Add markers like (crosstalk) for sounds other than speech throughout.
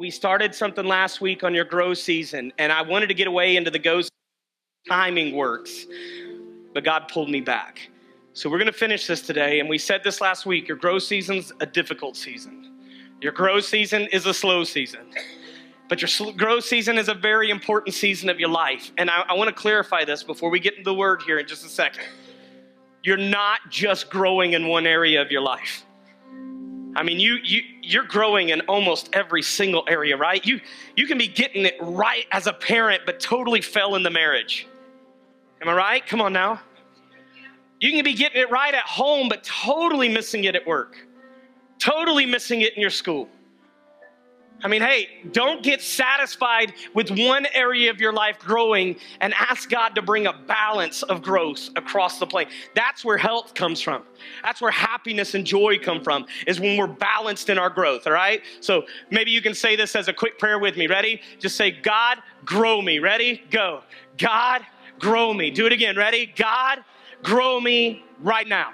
we started something last week on your grow season, and I wanted to get away into the go timing works, but God pulled me back. So we're going to finish this today, and we said this last week. Your grow season's a difficult season. Your grow season is a slow season. But your grow season is a very important season of your life. And I, I want to clarify this before we get into the word here in just a second. You're not just growing in one area of your life. I mean, you, you, you're growing in almost every single area, right? You, you can be getting it right as a parent, but totally fell in the marriage. Am I right? Come on now. You can be getting it right at home, but totally missing it at work, totally missing it in your school. I mean, hey, don't get satisfied with one area of your life growing and ask God to bring a balance of growth across the plane. That's where health comes from. That's where happiness and joy come from, is when we're balanced in our growth, all right? So maybe you can say this as a quick prayer with me. Ready? Just say, God, grow me. Ready? Go. God, grow me. Do it again. Ready? God, grow me right now.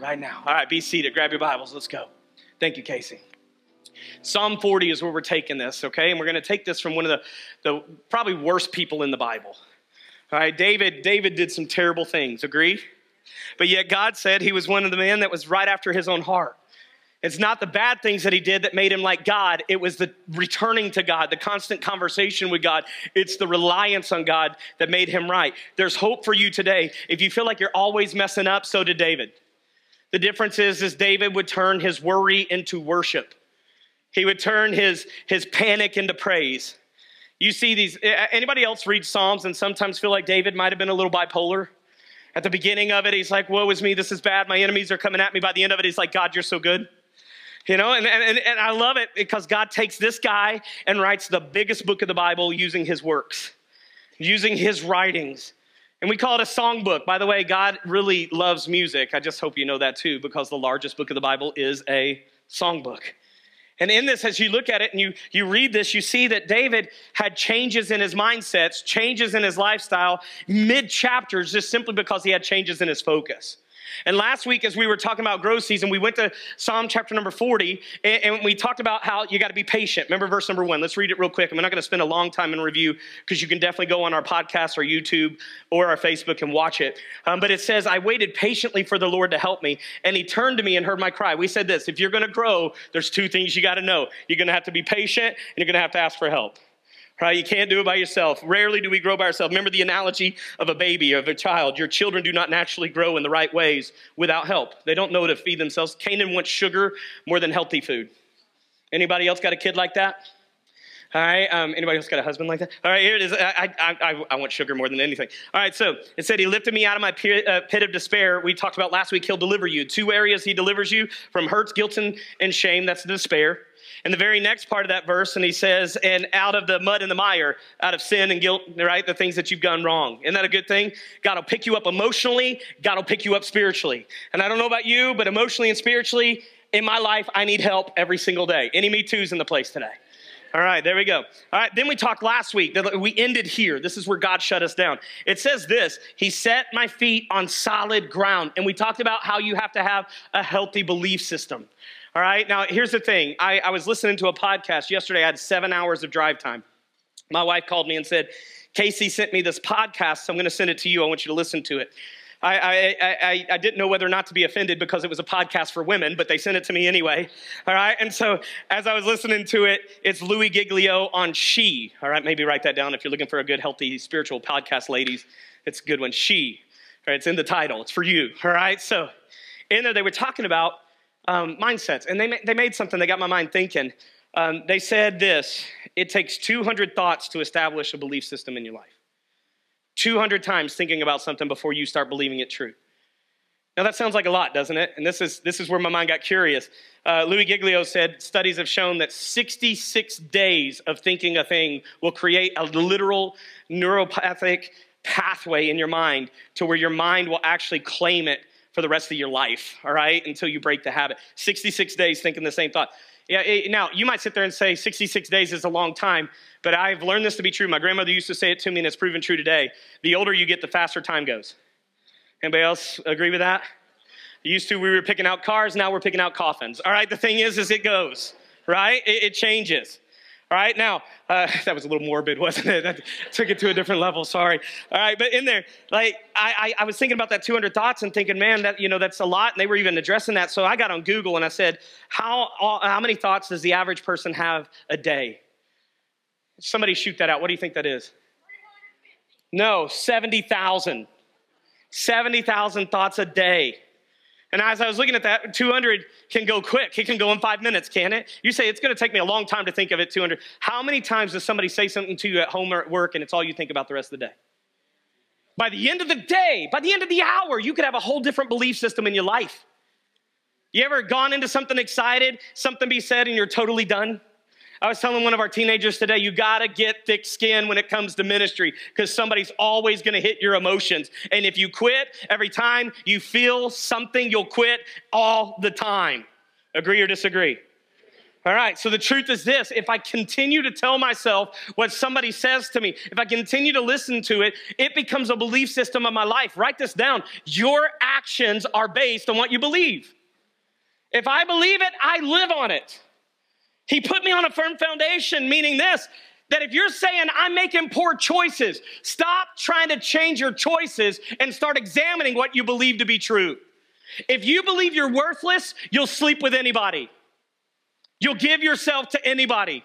Right now. All right, be seated. Grab your Bibles. Let's go. Thank you, Casey. Psalm 40 is where we're taking this, okay? And we're going to take this from one of the, the probably worst people in the Bible. All right, David, David did some terrible things, agree? But yet God said he was one of the men that was right after his own heart. It's not the bad things that he did that made him like God. It was the returning to God, the constant conversation with God. It's the reliance on God that made him right. There's hope for you today. If you feel like you're always messing up, so did David. The difference is, is David would turn his worry into worship. He would turn his, his panic into praise. You see these, anybody else read Psalms and sometimes feel like David might have been a little bipolar? At the beginning of it, he's like, Woe is me, this is bad, my enemies are coming at me. By the end of it, he's like, God, you're so good. You know, and, and, and I love it because God takes this guy and writes the biggest book of the Bible using his works, using his writings. And we call it a songbook. By the way, God really loves music. I just hope you know that too, because the largest book of the Bible is a songbook. And in this, as you look at it and you, you read this, you see that David had changes in his mindsets, changes in his lifestyle mid chapters, just simply because he had changes in his focus. And last week, as we were talking about growth season, we went to Psalm chapter number 40, and, we talked about how you got to be patient. Remember verse number one? Let's read it real quick. I'm not going to spend a long time in review because you can definitely go on our podcast or YouTube or our Facebook and watch it. Um, but it says, I waited patiently for the Lord to help me, and he turned to me and heard my cry. We said this if you're going to grow, there's two things you got to know. You're going to have to be patient, and you're going to have to ask for help right? You can't do it by yourself. Rarely do we grow by ourselves. Remember the analogy of a baby, of a child. Your children do not naturally grow in the right ways without help. They don't know to feed themselves. Canaan wants sugar more than healthy food. Anybody else got a kid like that? All right. Um, anybody else got a husband like that? All right. Here it is. I, I, I, I want sugar more than anything. All right. So it said he lifted me out of my pit, uh, pit of despair. We talked about last week. He'll deliver you. Two areas he delivers you from hurts, guilt, and, and shame. That's the despair. And the very next part of that verse, and he says, and out of the mud and the mire, out of sin and guilt, right? The things that you've done wrong. Isn't that a good thing? God will pick you up emotionally, God will pick you up spiritually. And I don't know about you, but emotionally and spiritually, in my life, I need help every single day. Any Me Too's in the place today. All right, there we go. All right, then we talked last week. We ended here. This is where God shut us down. It says this He set my feet on solid ground. And we talked about how you have to have a healthy belief system. All right, now here's the thing. I, I was listening to a podcast yesterday, I had seven hours of drive time. My wife called me and said, Casey sent me this podcast, so I'm going to send it to you. I want you to listen to it. I, I, I, I, didn't know whether or not to be offended because it was a podcast for women, but they sent it to me anyway. All right. And so as I was listening to it, it's Louie Giglio on She. All right. Maybe write that down if you're looking for a good, healthy, spiritual podcast, ladies. It's a good one. She. All right. It's in the title. It's for you. All right. So in there, they were talking about um, mindsets. And they, they made something that got my mind thinking. Um, they said this it takes 200 thoughts to establish a belief system in your life. 200 times thinking about something before you start believing it true. Now that sounds like a lot, doesn't it? And this is this is where my mind got curious. Uh, Louie Giglio said studies have shown that 66 days of thinking a thing will create a literal neuropathic pathway in your mind to where your mind will actually claim it for the rest of your life, all right, until you break the habit. 66 days thinking the same thought. Yeah, it, now you might sit there and say 66 days is a long time, but I've learned this to be true. My grandmother used to say it to me, and it's proven true today. The older you get, the faster time goes. Anybody else agree with that? Used to, we were picking out cars, now we're picking out coffins. All right, the thing is, is it goes, right? It, it changes. All right, now, uh, (laughs) that was a little morbid, (laughs) wasn't it? That took it to a different level, sorry. All right, but in there, like, I, I, I was thinking about that 200 thoughts and thinking, man, that, you know, that's a lot. And they were even addressing that. So I got on Google and I said, how, how many thoughts does the average person have a day? Somebody shoot that out. What do you think that is? No, 70,000. 70,000 thoughts a day. And as I was looking at that, 200 can go quick. It can go in five minutes, can it? You say it's going to take me a long time to think of it, 200. How many times does somebody say something to you at home or at work and it's all you think about the rest of the day? By the end of the day, by the end of the hour, you could have a whole different belief system in your life. You ever gone into something excited, something be said, and you're totally done? I was telling one of our teenagers today, you gotta get thick skin when it comes to ministry because somebody's always gonna hit your emotions. And if you quit, every time you feel something, you'll quit all the time. Agree or disagree? All right, so the truth is this if I continue to tell myself what somebody says to me, if I continue to listen to it, it becomes a belief system of my life. Write this down. Your actions are based on what you believe. If I believe it, I live on it. He put me on a firm foundation, meaning this that if you're saying I'm making poor choices, stop trying to change your choices and start examining what you believe to be true. If you believe you're worthless, you'll sleep with anybody. You'll give yourself to anybody.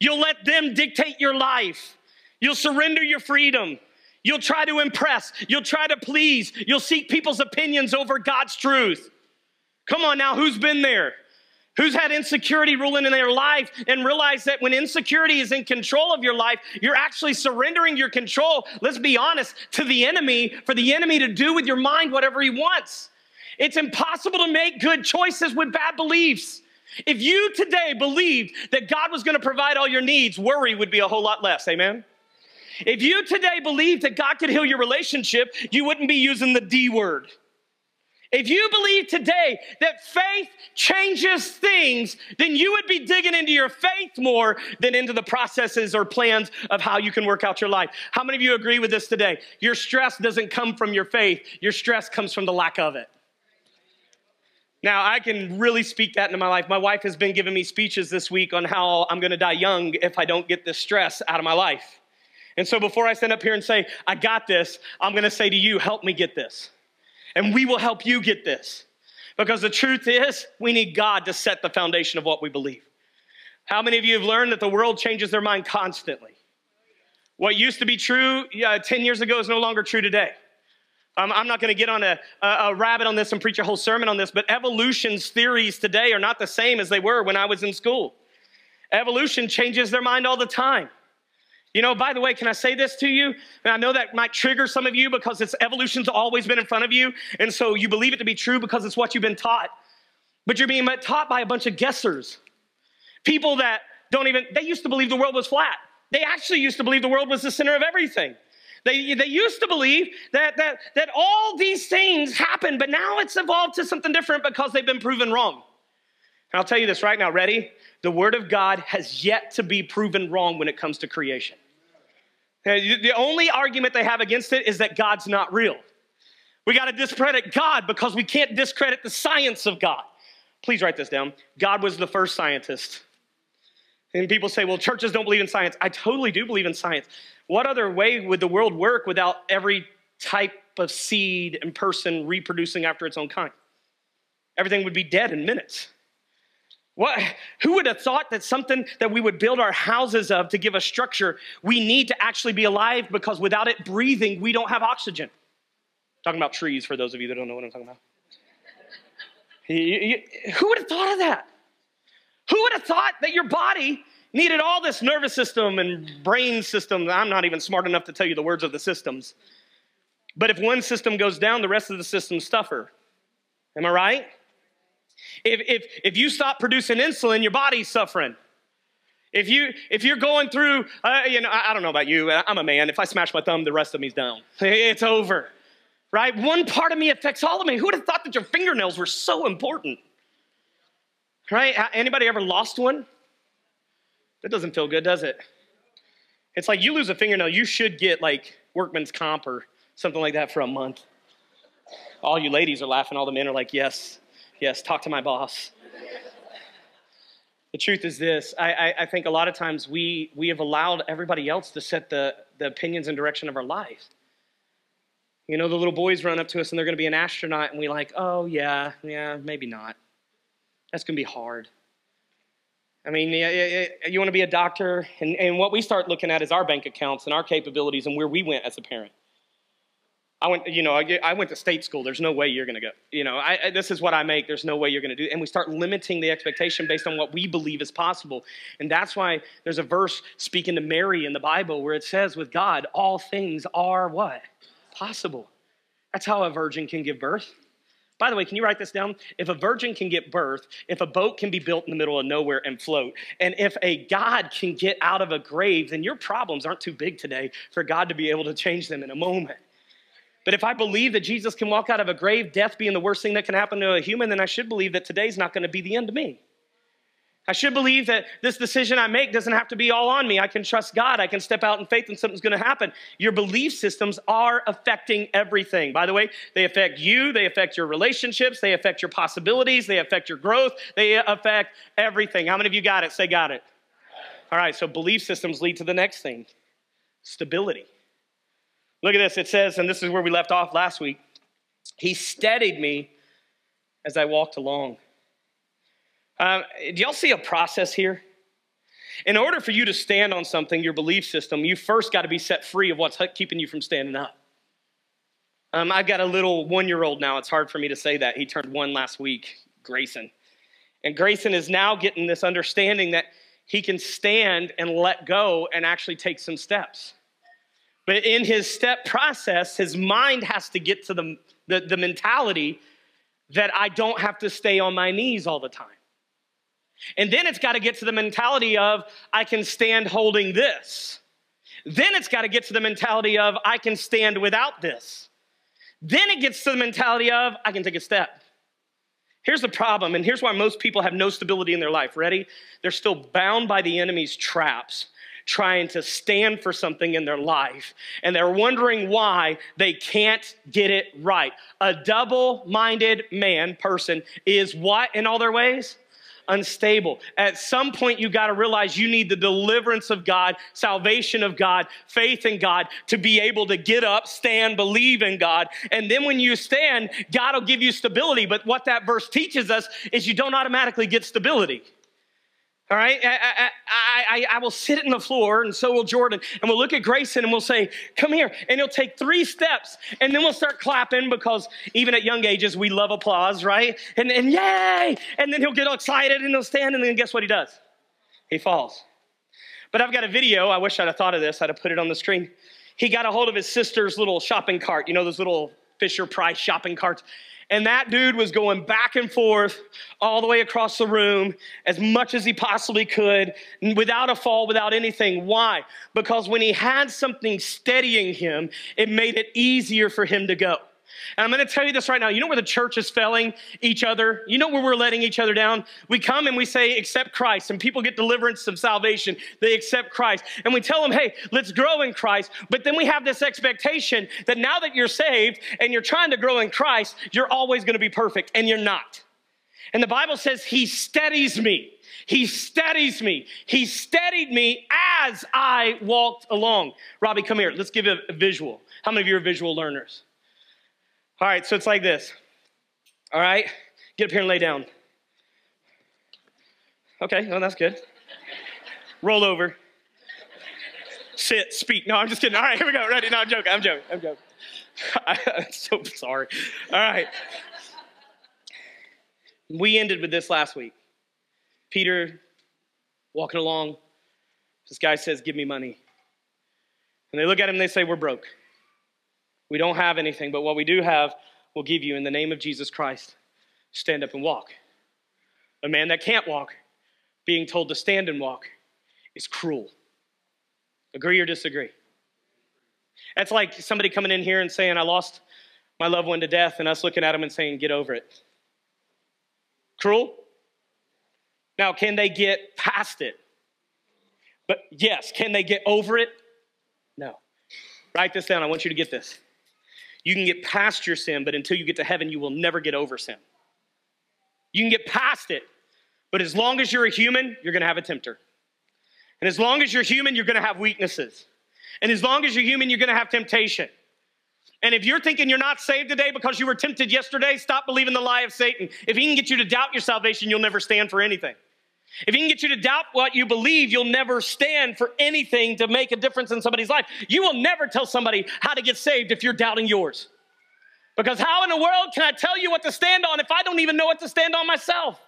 You'll let them dictate your life. You'll surrender your freedom. You'll try to impress. You'll try to please. You'll seek people's opinions over God's truth. Come on now, who's been there? Who's had insecurity ruling in their life and realize that when insecurity is in control of your life, you're actually surrendering your control, let's be honest, to the enemy for the enemy to do with your mind whatever he wants. It's impossible to make good choices with bad beliefs. If you today believed that God was going to provide all your needs, worry would be a whole lot less. Amen? If you today believed that God could heal your relationship, you wouldn't be using the D word. If you believe today that faith changes things, then you would be digging into your faith more than into the processes or plans of how you can work out your life. How many of you agree with this today? Your stress doesn't come from your faith, your stress comes from the lack of it. Now, I can really speak that into my life. My wife has been giving me speeches this week on how I'm gonna die young if I don't get this stress out of my life. And so before I stand up here and say, I got this, I'm gonna say to you, help me get this and we will help you get this. Because the truth is, we need God to set the foundation of what we believe. How many of you have learned that the world changes their mind constantly? What used to be true yeah, 10 years ago is no longer true today. Um, I'm not going to get on a, a, a rabbit on this and preach a whole sermon on this, but evolution's theories today are not the same as they were when I was in school. Evolution changes their mind all the time. You know, by the way, can I say this to you? And I know that might trigger some of you because it's evolution's always been in front of you, and so you believe it to be true because it's what you've been taught. But you're being taught by a bunch of guessers. People that don't even, they used to believe the world was flat. They actually used to believe the world was the center of everything. They, they used to believe that, that, that all these things happened, but now it's evolved to something different because they've been proven wrong. And I'll tell you this right now, ready? The Word of God has yet to be proven wrong when it comes to creation. The only argument they have against it is that God's not real. We got to discredit God because we can't discredit the science of God. Please write this down. God was the first scientist. And people say, well, churches don't believe in science. I totally do believe in science. What other way would the world work without every type of seed and person reproducing after its own kind? Everything would be dead in minutes. What, who would have thought that something that we would build our houses of to give us structure, we need to actually be alive because without it breathing, we don't have oxygen. talking about trees for those of you that don't know what I'm talking about. (laughs) Who would have thought of that? Who would have thought that your body needed all this nervous system and brain system? I'm not even smart enough to tell you the words of the systems. But if one system goes down, the rest of the systems suffer. Am I right? If, if, if you stop producing insulin, your body's suffering. If, you, if you're going through, uh, you know, I, I don't know about you, I'm a man. If I smash my thumb, the rest of me's down. (laughs) It's over, right? One part of me affects all of me. Who would have thought that your fingernails were so important? Right? Anybody ever lost one? That doesn't feel good, does it? It's like you lose a fingernail, you should get like workman's comp or something like that for a month. All you ladies are laughing, all the men are like, yes, Yes, talk to my boss. The truth is this I, I, I, think a lot of times we, we have allowed everybody else to set the, the opinions and direction of our life. You know, the little boys run up to us and they're going to be an astronaut, and we like, oh, yeah, yeah, maybe not. That's going to be hard. I mean, you want to be a doctor, and, and what we start looking at is our bank accounts and our capabilities and where we went as a parent. I went, you know, I went to state school. There's no way you're going to go. You know, I, this is what I make. There's no way you're going to do. And we start limiting the expectation based on what we believe is possible. And that's why there's a verse speaking to Mary in the Bible where it says, "With God, all things are what possible." That's how a virgin can give birth. By the way, can you write this down? If a virgin can get birth, if a boat can be built in the middle of nowhere and float, and if a God can get out of a grave, then your problems aren't too big today for God to be able to change them in a moment. But if I believe that Jesus can walk out of a grave, death being the worst thing that can happen to a human, then I should believe that today's not going to be the end of me. I should believe that this decision I make doesn't have to be all on me. I can trust God. I can step out in faith and something's going to happen. Your belief systems are affecting everything. By the way, they affect you, they affect your relationships, they affect your possibilities, they affect your growth, they affect everything. How many of you got it? Say, got it. All right, so belief systems lead to the next thing stability. Look at this. It says, and this is where we left off last week He steadied me as I walked along. Uh, do y'all see a process here? In order for you to stand on something, your belief system, you first got to be set free of what's keeping you from standing up. Um, I've got a little one year old now. It's hard for me to say that. He turned one last week, Grayson. And Grayson is now getting this understanding that he can stand and let go and actually take some steps. But in his step process, his mind has to get to the, the, the mentality that I don't have to stay on my knees all the time. And then it's got to get to the mentality of I can stand holding this. Then it's got to get to the mentality of I can stand without this. Then it gets to the mentality of I can take a step. Here's the problem, and here's why most people have no stability in their life. Ready? They're still bound by the enemy's traps trying to stand for something in their life and they're wondering why they can't get it right. A double minded man, person, is what in all their ways? Unstable. At some point, you got to realize you need the deliverance of God, salvation of God, faith in God to be able to get up, stand, believe in God. And then when you stand, God will give you stability. But what that verse teaches us is you don't automatically get stability. All right, I, I, I, I, will sit in the floor, and so will Jordan, and we'll look at Grayson and we'll say, Come here. And he'll take three steps, and then we'll start clapping because even at young ages, we love applause, right? And, and yay! And then he'll get all excited and he'll stand, and then guess what he does? He falls. But I've got a video. I wish I'd have thought of this, I'd have put it on the screen. He got a hold of his sister's little shopping cart, you know, those little Fisher Price shopping carts. And that dude was going back and forth all the way across the room as much as he possibly could without a fall, without anything. Why? Because when he had something steadying him, it made it easier for him to go. And I'm going to tell you this right now. You know where the church is failing each other? You know where we're letting each other down? We come and we say, accept Christ, and people get deliverance of salvation. They accept Christ. And we tell them, hey, let's grow in Christ. But then we have this expectation that now that you're saved and you're trying to grow in Christ, you're always going to be perfect, and you're not. And the Bible says, He steadies me. He steadies me. He steadied me as I walked along. Robbie, come here. Let's give a visual. How many of you are visual learners? All right, so it's like this. All right, get up here and lay down. Okay, no, that's good. Roll over. Sit, speak. No, I'm just kidding. All right, here we go. Ready? No, I'm joking. I'm joking. I'm joking. (laughs) I'm so sorry. All right. We ended with this last week. Peter walking along. This guy says, Give me money. And they look at him and they say, We're broke. We don't have anything, but what we do have, we'll give you in the name of Jesus Christ. Stand up and walk. A man that can't walk, being told to stand and walk, is cruel. Agree or disagree? That's like somebody coming in here and saying, I lost my loved one to death, and us looking at them and saying, Get over it. Cruel? Now, can they get past it? But yes, can they get over it? No. Write this down. I want you to get this. You can get past your sin, but until you get to heaven, you will never get over sin. You can get past it, But as long as you're a human, you're to have a tempter. And as long as you're human, you're to have weaknesses. And as long as you're human, you're to have temptation. And if you're thinking you're not saved today because you were tempted yesterday, stop believing the lie of Satan. If he can get you to doubt your salvation, you'll never stand for anything. If he can get you to doubt what you believe, you'll never stand for anything to make a difference in somebody's life. You will never tell somebody how to get saved if you're doubting yours. Because how in the world can I tell you what to stand on if I don't even know what to stand on myself?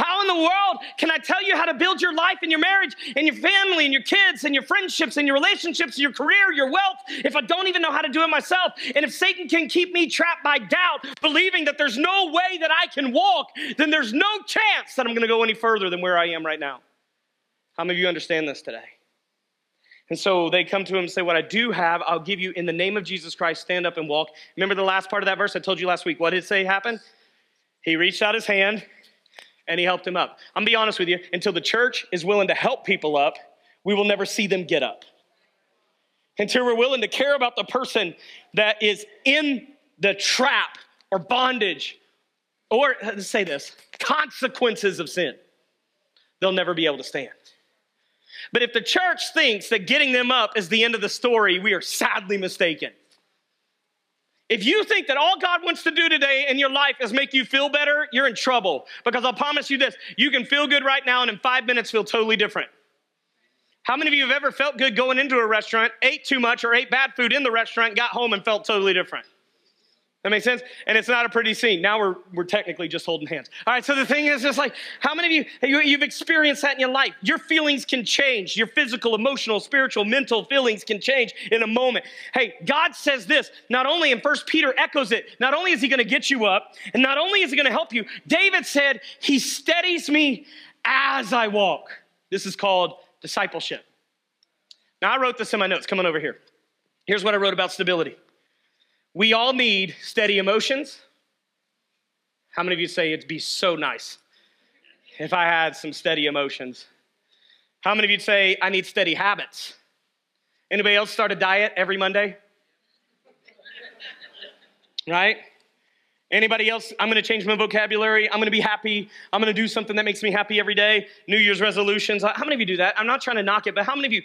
How in the world can I tell you how to build your life and your marriage and your family and your kids and your friendships and your relationships, your career, your wealth, if I don't even know how to do it myself? And if Satan can keep me trapped by doubt, believing that there's no way that I can walk, then there's no chance that I'm going to go any further than where I am right now. How many of you understand this today? And so they come to him and say, What I do have, I'll give you in the name of Jesus Christ, stand up and walk. Remember the last part of that verse I told you last week? What did it say happened? He reached out his hand and he helped him up. I'm gonna be honest with you, until the church is willing to help people up, we will never see them get up. Until we're willing to care about the person that is in the trap or bondage, or let's say this consequences of sin, they'll never be able to stand. But if the church thinks that getting them up is the end of the story, we are sadly mistaken. If you think that all God wants to do today in your life is make you feel better, you're in trouble. Because I'll promise you this you can feel good right now and in five minutes feel totally different. How many of you have ever felt good going into a restaurant, ate too much, or ate bad food in the restaurant, got home and felt totally different? That makes sense? And it's not a pretty scene. Now we're, we're technically just holding hands. All right, so the thing is, just like, how many of you, you, you've experienced that in your life? Your feelings can change. Your physical, emotional, spiritual, mental feelings can change in a moment. Hey, God says this, not only, and First Peter echoes it, not only is he gonna get you up, and not only is he gonna help you, David said, he steadies me as I walk. This is called discipleship. Now, I wrote this in my notes. Come on over here. Here's what I wrote about stability. We all need steady emotions. How many of you say it'd be so nice if I had some steady emotions? How many of you say I need steady habits? Anybody else start a diet every Monday? Right? Anybody else? I'm gonna change my vocabulary. I'm gonna be happy. I'm gonna do something that makes me happy every day. New Year's resolutions. How many of you do that? I'm not trying to knock it, but how many of you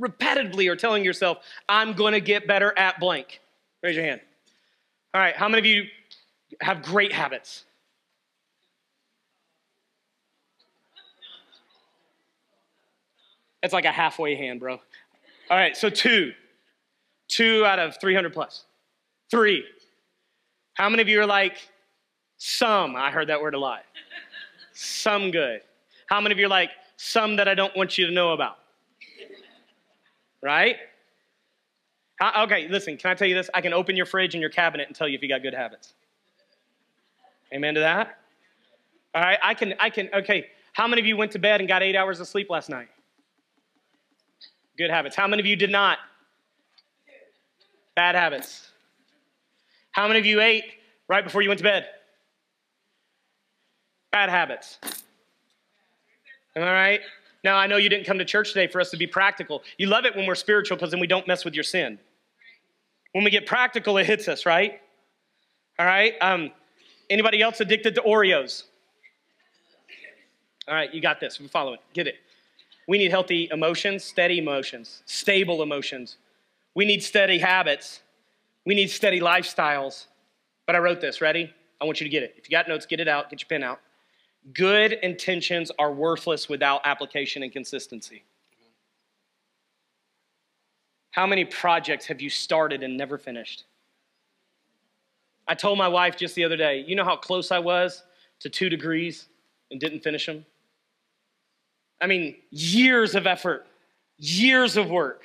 repetitively are telling yourself, I'm gonna get better at blank? Raise your hand. All right, how many of you have great habits? It's like a halfway hand, bro. All right, so two. Two out of 300 plus. Three. How many of you are like, some? I heard that word a lot. Some good. How many of you are like, some that I don't want you to know about? Right? Okay, listen, can I tell you this? I can open your fridge and your cabinet and tell you if you got good habits. Amen to that? All right, I can, I can, okay. How many of you went to bed and got eight hours of sleep last night? Good habits. How many of you did not? Bad habits. How many of you ate right before you went to bed? Bad habits. Am I right? Now, I know you didn't come to church today for us to be practical. You love it when we're spiritual because then we don't mess with your sin. When we get practical, it hits us, right? All right. Um, anybody else addicted to Oreos? All right, you got this. We're following. Get it. We need healthy emotions, steady emotions, stable emotions. We need steady habits. We need steady lifestyles. But I wrote this. Ready? I want you to get it. If you got notes, get it out. Get your pen out. Good intentions are worthless without application and consistency. How many projects have you started and never finished? I told my wife just the other day, you know how close I was to two degrees and didn't finish them? I mean, years of effort, years of work.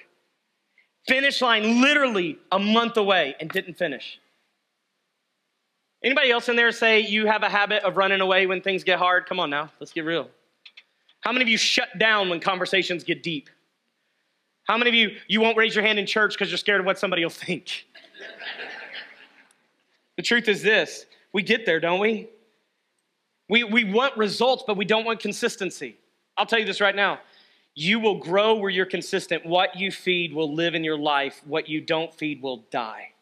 Finish line literally a month away and didn't finish. Anybody else in there say you have a habit of running away when things get hard? Come on now, let's get real. How many of you shut down when conversations get deep? How many of you, you won't raise your hand in church because you're scared of what somebody will think? (laughs) the truth is this we get there, don't we? we? We want results, but we don't want consistency. I'll tell you this right now. You will grow where you're consistent. What you feed will live in your life. What you don't feed will die.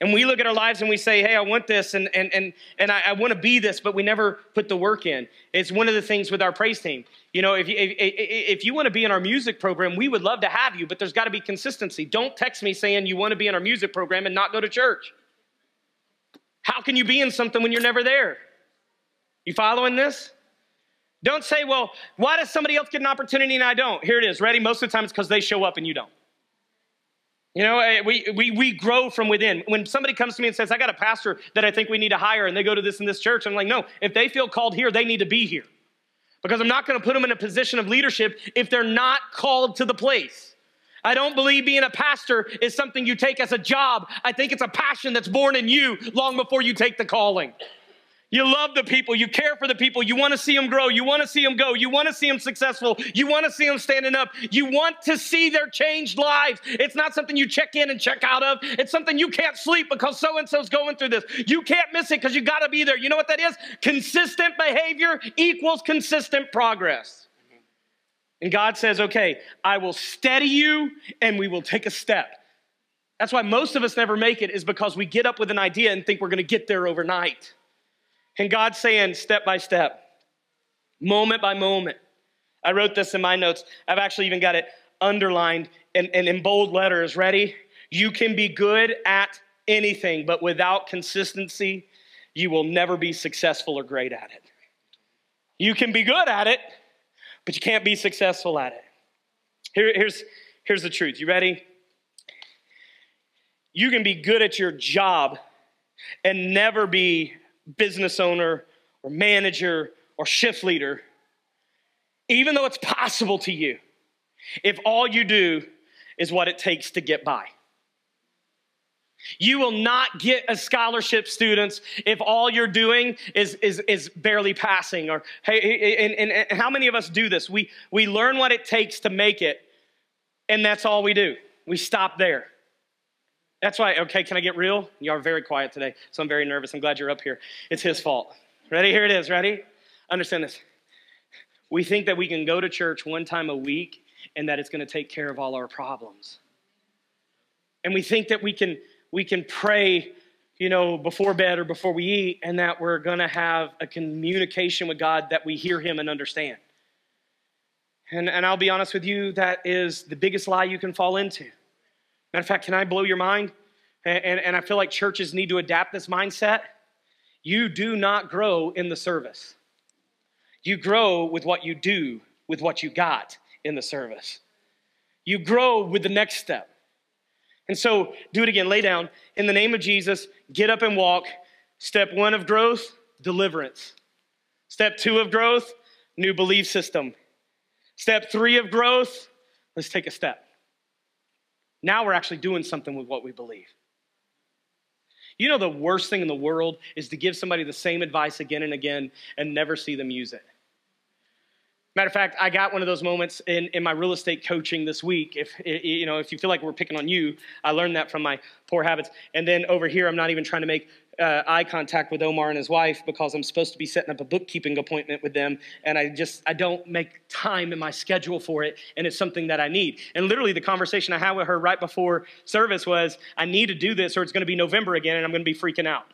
And we look at our lives and we say, hey, I want this and, and, and, and I, I want to be this, but we never put the work in. It's one of the things with our praise team. You know, if you, if, if you want to be in our music program, we would love to have you, but there's got to be consistency. Don't text me saying you want to be in our music program and not go to church. How can you be in something when you're never there? You following this? Don't say, well, why does somebody else get an opportunity and I don't? Here it is. Ready? Most of the time it's because they show up and you don't. You know, eh, we, we, we grow from within. When somebody comes to me and says, I got a pastor that I think we need to hire, and they go to this and this church, I'm like, no, if they feel called here, they need to be here. Because I'm not going to put them in a position of leadership if they're not called to the place. I don't believe being a pastor is something you take as a job. I think it's a passion that's born in you long before you take the calling. You love the people. You care for the people. You want to see them grow. You want to see them go. You want to see them successful. You want to see them standing up. You want to see their changed lives. It's not something you check in and check out of. It's something you can't sleep because so and so's going through this. You can't miss it because you got to be there. You know what that is? Consistent behavior equals consistent progress. And God says, okay, I will steady you and we will take a step. That's why most of us never make it, is because we get up with an idea and think we're going to get there overnight. And God's saying step by step, moment by moment. I wrote this in my notes. I've actually even got it underlined and, and in bold letters. Ready? You can be good at anything, but without consistency, you will never be successful or great at it. You can be good at it, but you can't be successful at it. Here, here's, here's the truth. You ready? You can be good at your job and never be business owner or manager or shift leader, even though it's possible to you, if all you do is what it takes to get by. You will not get a scholarship, students, if all you're doing is, is, is barely passing. Or hey, and, and, and how many of us do this? We, we learn what it takes to make it, and that's all we do. We stop there. That's why, okay, can I get real? You are very quiet today, so I'm very nervous. I'm glad you're up here. It's his fault. Ready? Here it is. Ready? Understand this. We think that we can go to church one time a week and that it's going to take care of all our problems. And we think that we can we can pray, you know, before bed or before we eat and that we're going to have a communication with God that we hear him and understand. And, and I'll be honest with you, that is the biggest lie you can fall into. Matter of fact, can I blow your mind? And, and, and I feel like churches need to adapt this mindset. You do not grow in the service. You grow with what you do, with what you got in the service. You grow with the next step. And so, do it again. Lay down. In the name of Jesus, get up and walk. Step one of growth, deliverance. Step two of growth, new belief system. Step three of growth, let's take a step. Now we're actually doing something with what we believe. You know, the worst thing in the world is to give somebody the same advice again and again and never see them use it. Matter of fact, I got one of those moments in, in my real estate coaching this week. If you know, if you feel like we're picking on you, I learned that from my poor habits. And then over here, I'm not even trying to make uh, eye contact with Omar and his wife because I'm supposed to be setting up a bookkeeping appointment with them, and I just I don't make time in my schedule for it, and it's something that I need. And literally, the conversation I had with her right before service was, I need to do this, or it's going to be November again, and I'm going to be freaking out.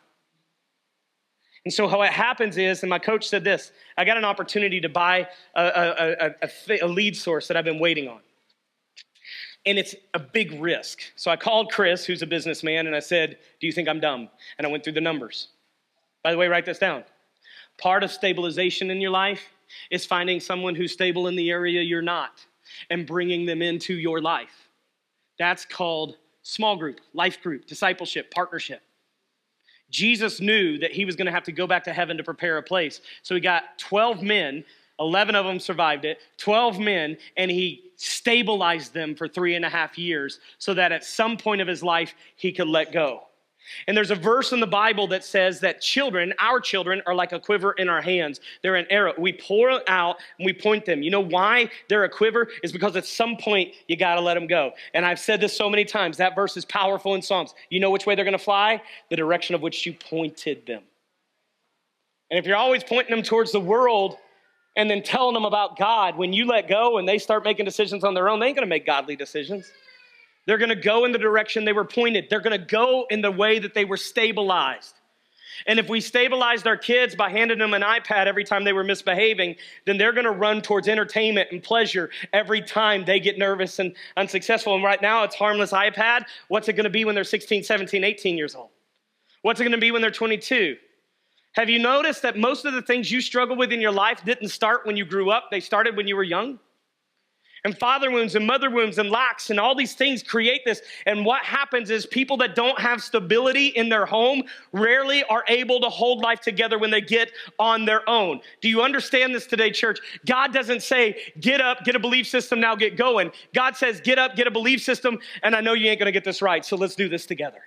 And so, how it happens is, and my coach said this I got an opportunity to buy a, a, a, a, lead source that I've been waiting on. And it's a big risk. So I called Chris, who's a businessman, and I said, Do you think I'm dumb? And I went through the numbers. By the way, write this down. Part of stabilization in your life is finding someone who's stable in the area you're not and bringing them into your life. That's called small group, life group, discipleship, partnership. Jesus knew that he was going to have to go back to heaven to prepare a place. So he got 12 men, 11 of them survived it, 12 men, and he stabilized them for three and a half years so that at some point of his life he could let go. And there's a verse in the Bible that says that children, our children, are like a quiver in our hands. They're an arrow. We pour out and we point them. You know why they're a quiver? Is because at some point you got to let them go. And I've said this so many times. That verse is powerful in Psalms. You know which way they're going to fly? The direction of which you pointed them. And if you're always pointing them towards the world and then telling them about God, when you let go and they start making decisions on their own, they ain't to make godly decisions. They're to go in the direction they were pointed. They're to go in the way that they were stabilized. And if we stabilized our kids by handing them an iPad every time they were misbehaving, then they're going to run towards entertainment and pleasure every time they get nervous and unsuccessful. And right now, it's harmless iPad. What's it going to be when they're 16, 17, 18 years old? What's it going to be when they're 22? Have you noticed that most of the things you struggle with in your life didn't start when you grew up? They started when you were young? and father wounds and mother wounds and lacks and all these things create this. And what happens is people that don't have stability in their home rarely are able to hold life together when they get on their own. Do you understand this today, church? God doesn't say, get up, get a belief system, now get going. God says, get up, get a belief system, and I know you ain't gonna get this right, so let's do this together.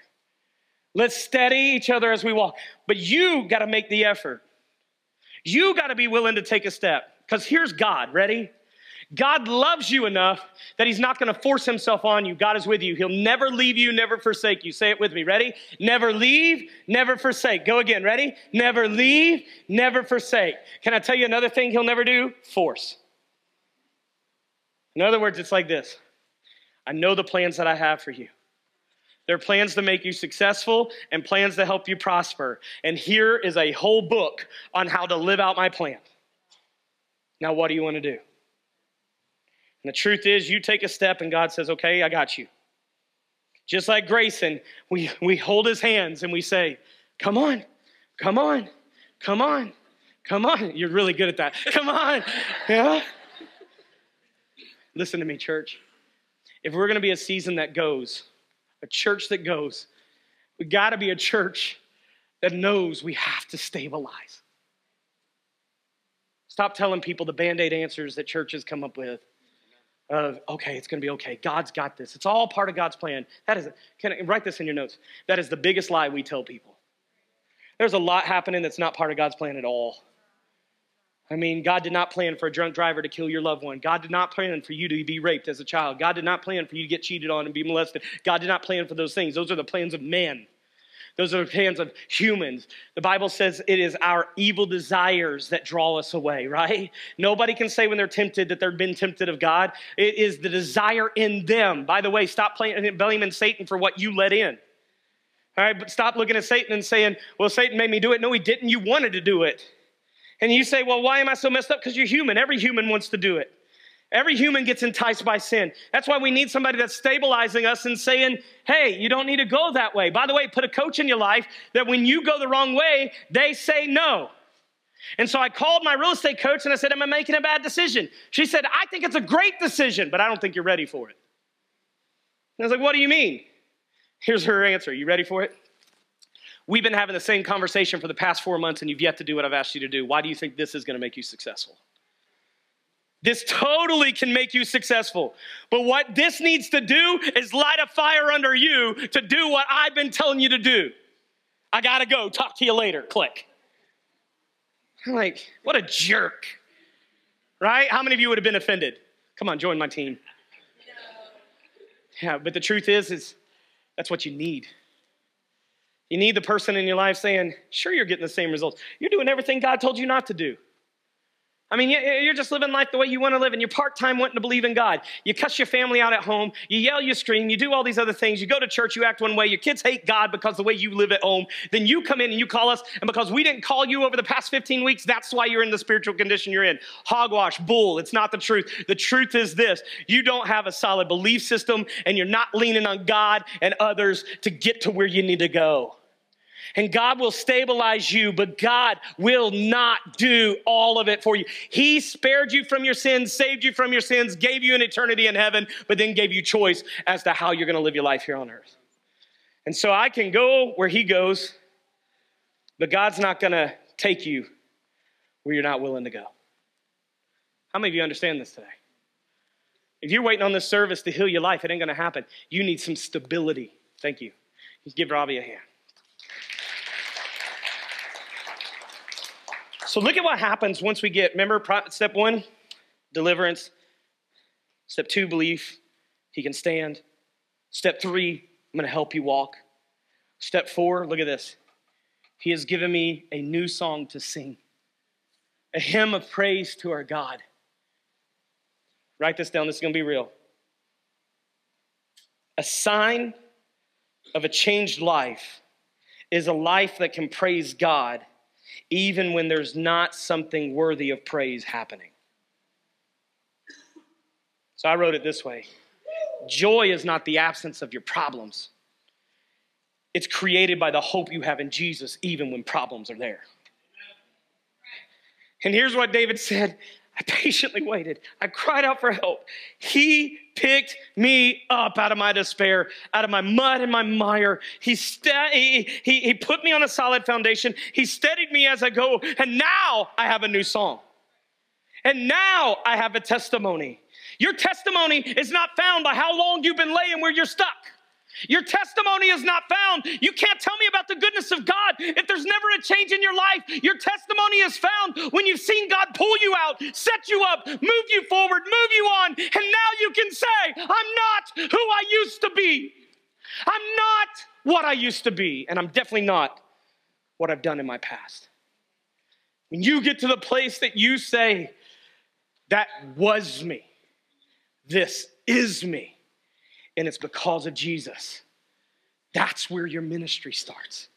Let's steady each other as we walk. But you gotta make the effort. You gotta be willing to take a step. Because here's God, ready? God loves you enough that He's not going to force Himself on you. God is with you. He'll never leave you, never forsake you. Say it with me. Ready? Never leave, never forsake. Go again. Ready? Never leave, never forsake. Can I tell you another thing He'll never do? Force. In other words, it's like this I know the plans that I have for you. They're plans to make you successful and plans to help you prosper. And here is a whole book on how to live out my plan. Now, what do you want to do? And the truth is, you take a step and God says, Okay, I got you. Just like Grayson, we, we hold his hands and we say, Come on, come on, come on, come on. You're really good at that. (laughs) Come on. Yeah. Listen to me, church. If we're going to be a season that goes, a church that goes, we got to be a church that knows we have to stabilize. Stop telling people the band aid answers that churches come up with of okay it's going to be okay. God's got this. It's all part of god's plan. That is can I, write this in your notes. That is the biggest lie we tell people. There's a lot happening that's not part of god's plan at all i mean god did not plan for a drunk driver to kill your loved one god did not plan for you to be raped as a child god did not plan for you to get cheated on and be molested god did not plan for those things those are the plans of man. those are the plans of humans. The Bible says it is our evil desires that draw us away, right? Nobody can say when they're tempted that they've been tempted of God. It is the desire in them. By the way, stop playing, blaming Satan for what you let in. All right, but stop looking at Satan and saying, well, Satan made me do it. No, he didn't. You wanted to do it. And you say, well, why am I so messed up? Because you're human. Every human wants to do it. Every human gets enticed by sin. That's why we need somebody that's stabilizing us and saying, hey, you don't need to go that way. By the way, put a coach in your life that when you go the wrong way, they say no. And so I called my real estate coach and I said, Am I making a bad decision? She said, I think it's a great decision, but I don't think you're ready for it. And I was like, What do you mean? Here's her answer. You ready for it? We've been having the same conversation for the past four months and you've yet to do what I've asked you to do. Why do you think this is going to make you successful? This totally can make you successful. But what this needs to do is light a fire under you to do what I've been telling you to do. I gotta go. Talk to you later. Click. I'm like, what a jerk. Right? How many of you would have been offended? Come on, join my team. Yeah, but the truth is, is that's what you need. You need the person in your life saying, sure, you're getting the same results. You're doing everything God told you not to do. I mean, you're just living life the way you want to live, and you're part time wanting to believe in God. You cuss your family out at home, you yell, you scream, you do all these other things. You go to church, you act one way. Your kids hate God because the way you live at home. Then you come in and you call us, and because we didn't call you over the past 15 weeks, that's why you're in the spiritual condition you're in. Hogwash, bull. It's not the truth. The truth is this you don't have a solid belief system, and you're not leaning on God and others to get to where you need to go and God will stabilize you, but God will not do all of it for you. He spared you from your sins, saved you from your sins, gave you an eternity in heaven, but then gave you choice as to how you're going to live your life here on earth. And so I can go where He goes, but God's not going to take you where you're not willing to go. How many of you understand this today? If you're waiting on this service to heal your life, it ain't going to happen. You need some stability. Thank you. Give Robbie a hand. So look at what happens once we get, remember, step one, deliverance. Step two, belief. He can stand. Step three, I'm going to help you walk. Step four, look at this. He has given me a new song to sing, a hymn of praise to our God. Write this down, this is going to be real. A sign of a changed life is a life that can praise God even when there's not something worthy of praise happening. So I wrote it this way Joy is not the absence of your problems, it's created by the hope you have in Jesus, even when problems are there. And here's what David said I (laughs) patiently waited. I cried out for help. He picked me up out of my despair, out of my mud and my mire. He, he, he, he put me on a solid foundation. He steadied me as I go. And now I have a new song. And now I have a testimony. Your testimony is not found by how long you've been laying where you're stuck. Your testimony is not found. You can't tell me about the goodness of God if there's never a change in your life. Your testimony is found when you've seen God pull you out, set you up, move you forward, move you on, and now you can say, I'm not who I used to be. I'm not what I used to be, and I'm definitely not what I've done in my past. When you get to the place that you say, That was me, this is me and it's because of Jesus. That's where your ministry starts.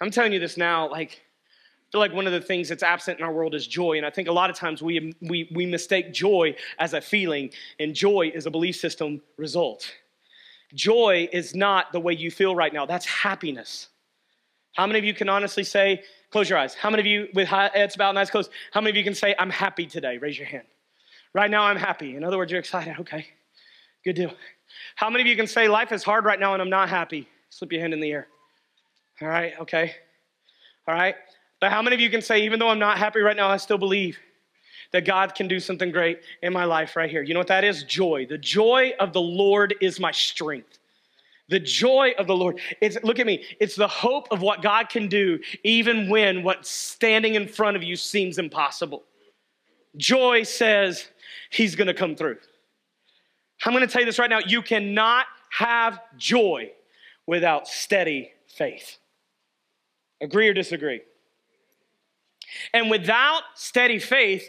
I'm telling you this now, like, I feel like one of the things that's absent in our world is joy. And I think a lot of times we, we, we mistake joy as a feeling, and joy is a belief system result. Joy is not the way you feel right now, that's happiness. How many of you can honestly say, close your eyes? How many of you, with heads bowed and eyes closed, how many of you can say, I'm happy today? Raise your hand. Right now, I'm happy. In other words, you're excited. Okay, good deal. How many of you can say, Life is hard right now and I'm not happy? Slip your hand in the air. All right, okay. All right. But how many of you can say, Even though I'm not happy right now, I still believe that God can do something great in my life right here? You know what that is? Joy. The joy of the Lord is my strength. The joy of the Lord. It's look at me. It's the hope of what God can do, even when what's standing in front of you seems impossible. Joy says He's gonna come through. I'm going to tell you this right now you cannot have joy without steady faith. Agree or disagree? And without steady faith,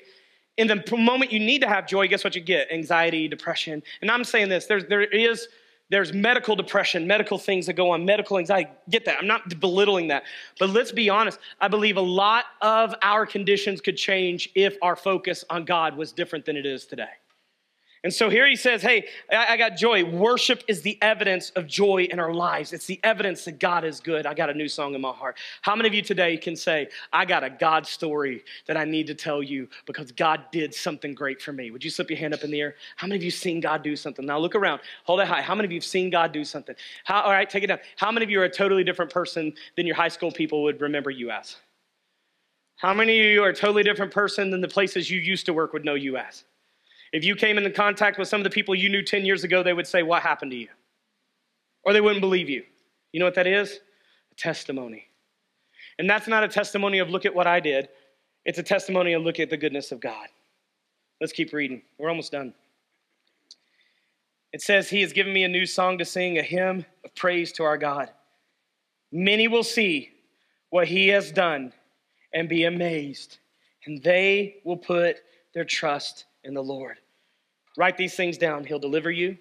in the moment you need to have joy, guess what you get? Anxiety, depression. And I'm saying this there's, there is there's medical depression, medical things that go on, medical anxiety. Get that. I'm not belittling that. But let's be honest. I believe a lot of our conditions could change if our focus on God was different than it is today. And so here he says, Hey, I, got joy. Worship is the evidence of joy in our lives. It's the evidence that God is good. I got a new song in my heart. How many of you today can say, I got a God story that I need to tell you because God did something great for me? Would you slip your hand up in the air? How many of you seen God do something? Now look around. Hold it high. How many of you have seen God do something? How, all right, take it down. How many of you are a totally different person than your high school people would remember you as? How many of you are a totally different person than the places you used to work would know you as? If you came into contact with some of the people you knew 10 years ago, they would say, What happened to you? Or they wouldn't believe you. You know what that is? A testimony. And that's not a testimony of look at what I did, it's a testimony of look at the goodness of God. Let's keep reading. We're almost done. It says, He has given me a new song to sing, a hymn of praise to our God. Many will see what He has done and be amazed, and they will put their trust in the Lord. Write these things down. He'll deliver you,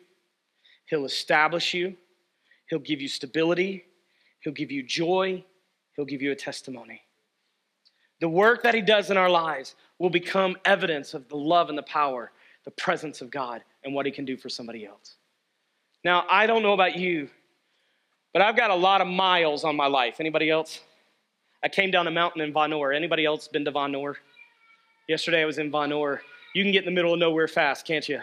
He'll establish you, He'll give you stability, He'll give you joy, He'll give you a testimony. The work that He does in our lives will become evidence of the love and the power, the presence of God, and what He can do for somebody else. Now, I don't know about you, but I've got a lot of miles on my life. Anybody else? I came down a mountain in Vonore. Anybody else been to Vonore? Yesterday I was in Vonore you can get in the middle of nowhere fast, can't you?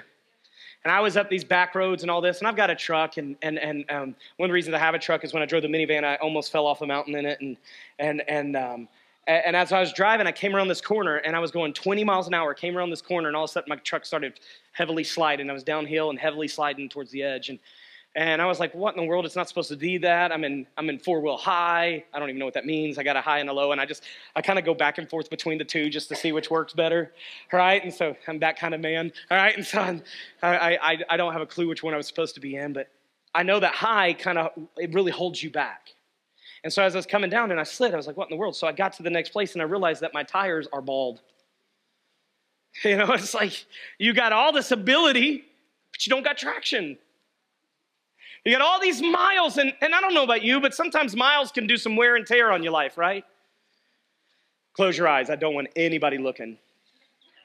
And I was up these back roads and all this, and I've got a truck, and and and um, one of the reasons I have a truck is when I drove the minivan, I almost fell off a mountain in it, and and and um, and as I was driving, I came around this corner, and I was going 20 miles an hour. Came around this corner, and all of a sudden my truck started heavily sliding. I was downhill and heavily sliding towards the edge, and and I was like, what in the world? It's not supposed to be that. I'm in, I'm in four wheel high. I don't even know what that means. I got a high and a low. And I just, I kind of go back and forth between the two just to see which works better. All right. And so I'm that kind of man. All right. And so I'm, I, I, I don't have a clue which one I was supposed to be in, but I know that high kind of, it really holds you back. And so as I was coming down and I slid, I was like, what in the world? So I got to the next place and I realized that my tires are bald. (laughs) You know, it's like you got all this ability, but you don't got traction. You got all these miles, and, and I don't know about you, but sometimes miles can do some wear and tear on your life, right? Close your eyes. I don't want anybody looking.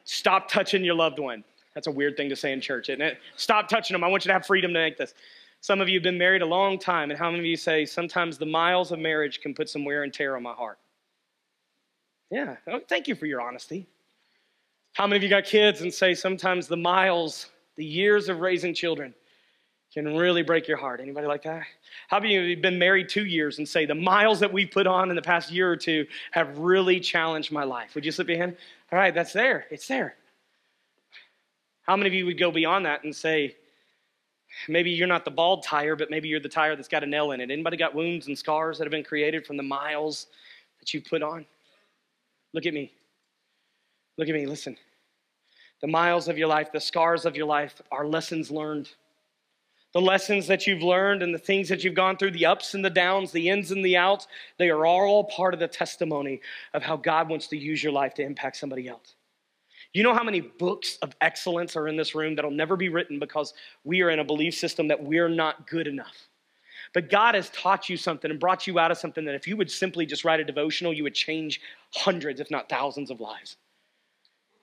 Stop touching your loved one. That's a weird thing to say in church, isn't it? Stop touching them. I want you to have freedom to make this. Some of you have been married a long time, and how many of you say sometimes the miles of marriage can put some wear and tear on my heart? Yeah, oh, thank you for your honesty. How many of you got kids and say sometimes the miles, the years of raising children can really break your heart? Anybody like that? How many of you have been married two years and say the miles that we've put on in the past year or two have really challenged my life? Would you slip your hand? All right, that's there. It's there. How many of you would go beyond that and say, maybe you're not the bald tire, but maybe you're the tire that's got a nail in it? Anybody got wounds and scars that have been created from the miles that you've put on? Look at me. Look at me. Listen. The miles of your life, the scars of your life are lessons learned. The lessons that you've learned and the things that you've gone through, the ups and the downs, the ins and the outs, they are all part of the testimony of how God wants to use your life to impact somebody else. You know how many books of excellence are in this room that'll never be written because we are in a belief system that we're not good enough. But God has taught you something and brought you out of something that if you would simply just write a devotional, you would change hundreds, if not thousands, of lives.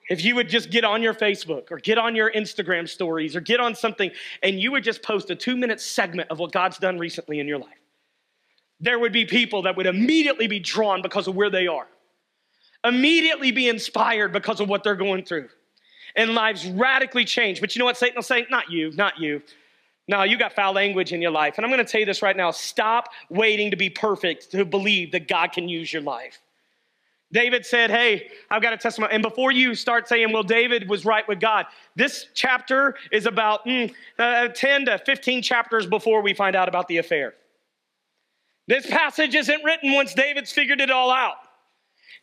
If you would just get on your Facebook or get on your Instagram stories or get on something and you would just post a two minute segment of what God's done recently in your life, there would be people that would immediately be drawn because of where they are immediately be inspired because of what they're going through. And lives radically change. But you know what Satan will say? Not you, not you. No, you got foul language in your life. And I'm going to tell you this right now stop waiting to be perfect to believe that God can use your life. David said, Hey, I've got a testimony. And before you start saying, Well, David was right with God, this chapter is about mm, uh, 10 to 15 chapters before we find out about the affair. This passage isn't written once David's figured it all out.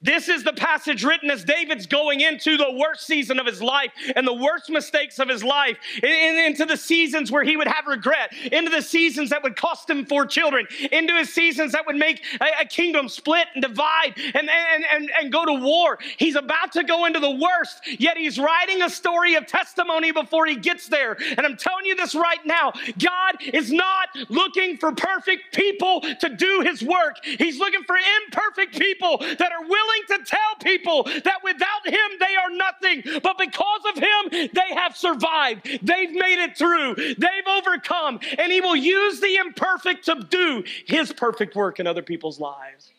This is the passage written as David's going into the worst season of his life and the worst mistakes of his life, in, into the seasons where he would have regret, into the seasons that would cost him four children, into his seasons that would make a, a kingdom split and divide and, and, and, and go to war. He's about to go into the worst, yet he's writing a story of testimony before he gets there. And I'm telling you this right now God is not looking for perfect people to do his work, He's looking for imperfect people that are willing willing to tell people that without him they are nothing, but because of him they have survived. They've made it through. They've overcome, and he will use the imperfect to do his perfect work in other people's lives.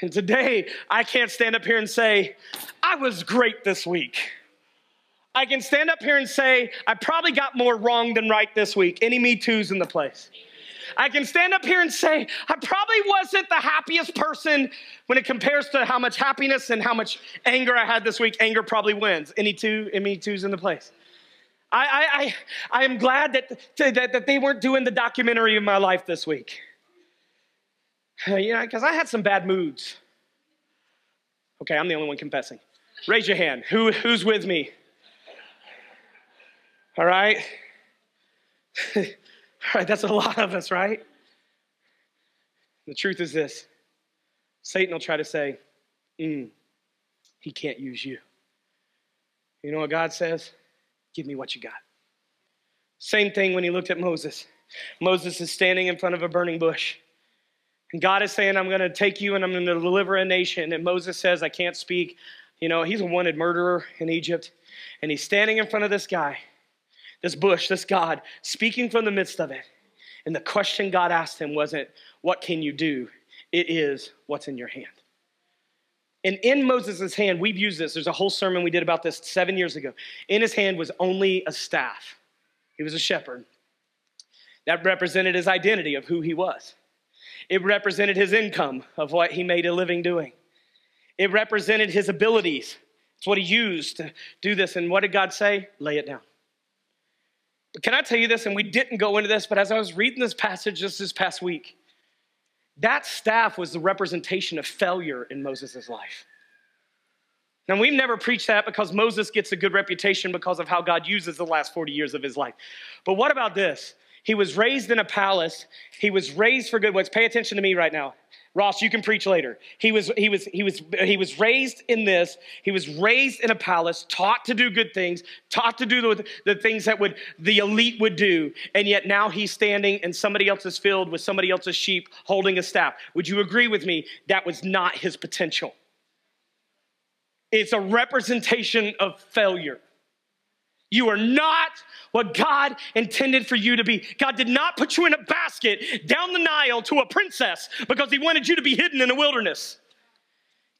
And today, I can't stand up here and say, I was great this week. I can stand up here and say, I probably got more wrong than right this week. Any Me Too's in the place? I can stand up here and say, I probably wasn't the happiest person when it compares to how much happiness and how much anger I had this week. Anger probably wins. Any two, any two's in the place. I, I, I, I am glad that, that, that they weren't doing the documentary of my life this week. Uh, you know, because I had some bad moods. Okay, I'm the only one confessing. Raise your hand. Who, who's with me? All right. (laughs) (laughs) Right, that's a lot of us, right? The truth is this Satan will try to say, mm, he can't use you. You know what God says? Give me what you got. Same thing when he looked at Moses. Moses is standing in front of a burning bush. And God is saying, I'm going to take you and I'm going to deliver a nation. And Moses says, I can't speak. You know, he's a wanted murderer in Egypt. And he's standing in front of this guy this bush, this God, speaking from the midst of it. And the question God asked him wasn't, What can you do? It is, What's in your hand? And in Moses' hand, we've used this. There's a whole sermon we did about this seven years ago. In his hand was only a staff, he was a shepherd. That represented his identity of who he was, it represented his income of what he made a living doing, it represented his abilities. It's what he used to do this. And what did God say? Lay it down. Can I tell you this? And we didn't go into this, but as I was reading this passage just this past week, that staff was the representation of failure in Moses' life. Now, we've never preached that because Moses gets a good reputation because of how God uses the last 40 years of his life. But what about this? He was raised in a palace. He was raised for good works. Pay attention to me right now. Ross, you can preach later. He was, he was, he was, he was raised in this. He was raised in a palace, taught to do good things, taught to do the, the things that would the elite would do, and yet now he's standing in somebody else's field with somebody else's sheep, holding a staff. Would you agree with me? That was not his potential. It's a representation of failure. You are not what God intended for you to be. God did not put you in a basket down the Nile to a princess because He wanted you to be hidden in a wilderness.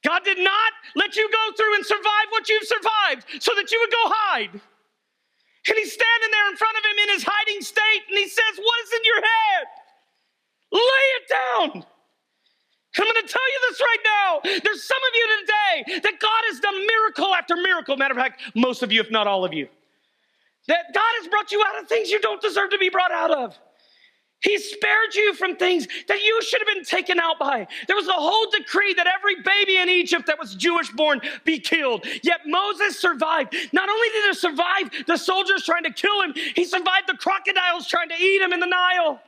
God did not let you go through and survive what you've survived so that you would go hide. And He's standing there in front of Him in His hiding state and He says, What is in your head? Lay it down. I'm going to tell you this right now. There's some of you today that God has done miracle after miracle. Matter of fact, most of you, if not all of you. That God has brought you out of things you don't deserve to be brought out of. He spared you from things that you should have been taken out by. There was a whole decree that every baby in Egypt that was Jewish born be killed. Yet Moses survived. Not only did he survive the soldiers trying to kill him, he survived the crocodiles trying to eat him in the Nile.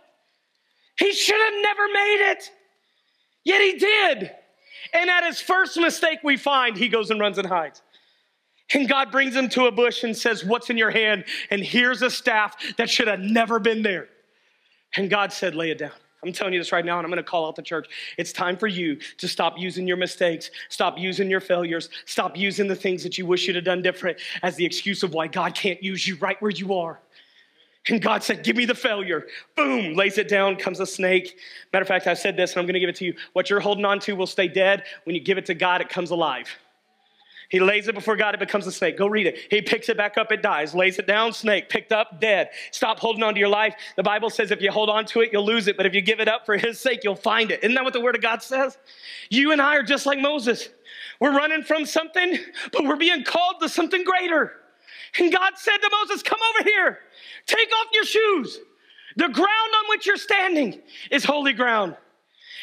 He should have never made it. Yet he did. And at his first mistake, we find he goes and runs and hides. And God brings him to a bush and says, What's in your hand? And here's a staff that should have never been there. And God said, Lay it down. I'm telling you this right now, and I'm going to call out the church. It's time for you to stop using your mistakes, stop using your failures, stop using the things that you wish you'd have done different as the excuse of why God can't use you right where you are. And God said, Give me the failure. Boom, lays it down, comes a snake. Matter of fact, I've said this, and I'm going to give it to you. What you're holding on to will stay dead. When you give it to God, it comes alive. He lays it before God, it becomes a snake. Go read it. He picks it back up, it dies. Lays it down, snake. Picked up, dead. Stop holding on to your life. The Bible says if you hold on to it, you'll lose it. But if you give it up for His sake, you'll find it. Isn't that what the Word of God says? You and I are just like Moses. We're running from something, but we're being called to something greater. And God said to Moses, Come over here. Take off your shoes. The ground on which you're standing is holy ground.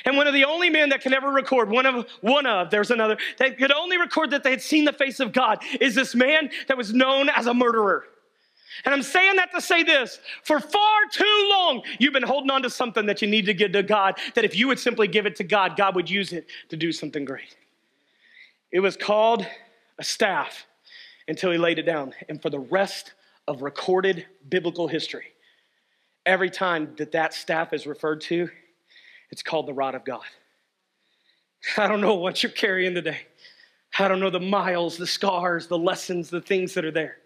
And one of the only men that can ever record, one of, one of, there's another, that could only record that they had seen the face of God is this man that was known as a murderer. And I'm saying that to say this for far too long, you've been holding on to something that you need to give to God, that if you would simply give it to God, God would use it to do something great. It was called a staff until he laid it down. And for the rest of recorded biblical history, every time that that staff is referred to, it's called the rod of God. I don't know what you're carrying today. I don't know the miles, the scars, the lessons, the things that are there.